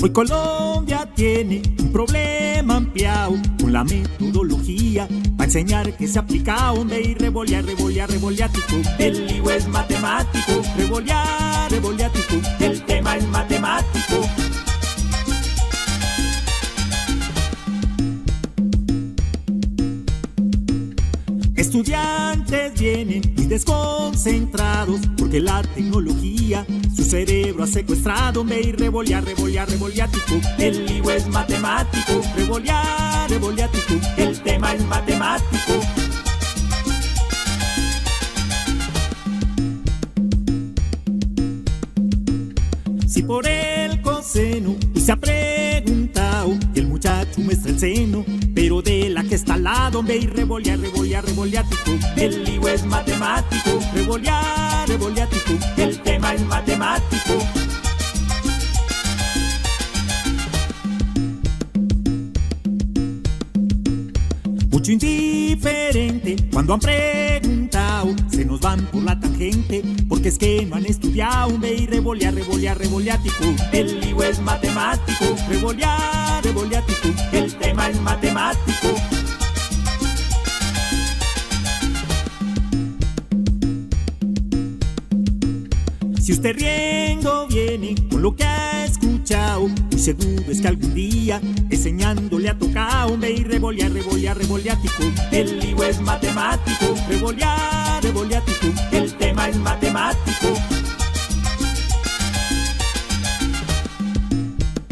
Hoy Colombia tiene un problema ampliado con la metodología para enseñar que se aplica hombre y revolear, revolear, revoleático. El libro es matemático, revolear, revoleático. El tema es matemático. Estudiantes vienen muy desconcentrados porque la tecnología su cerebro ha secuestrado. Me y revolear, revolear, revoleático. El libro es matemático, revolear, revoleático. El tema es matemático. Si por el coseno se ha preguntado y el muchacho muestra el seno, pero de la que está al lado ve y revolear, revolear, revoleático. El libro es matemático, revolear, revoleático. El tema es matemático. Mucho indiferente cuando han preguntado, se nos van por la tangente, porque es que no han estudiado, ve y revolear, revolear, revoleático. El libro es matemático, revolear, revoleático. El tema es matemático. Si usted riendo viene con lo que ha escuchado, muy seguro es que algún día enseñándole a tocar ve y revolear, revolear, revoleático. El libro es matemático, revolear, revoleático. El tema es matemático.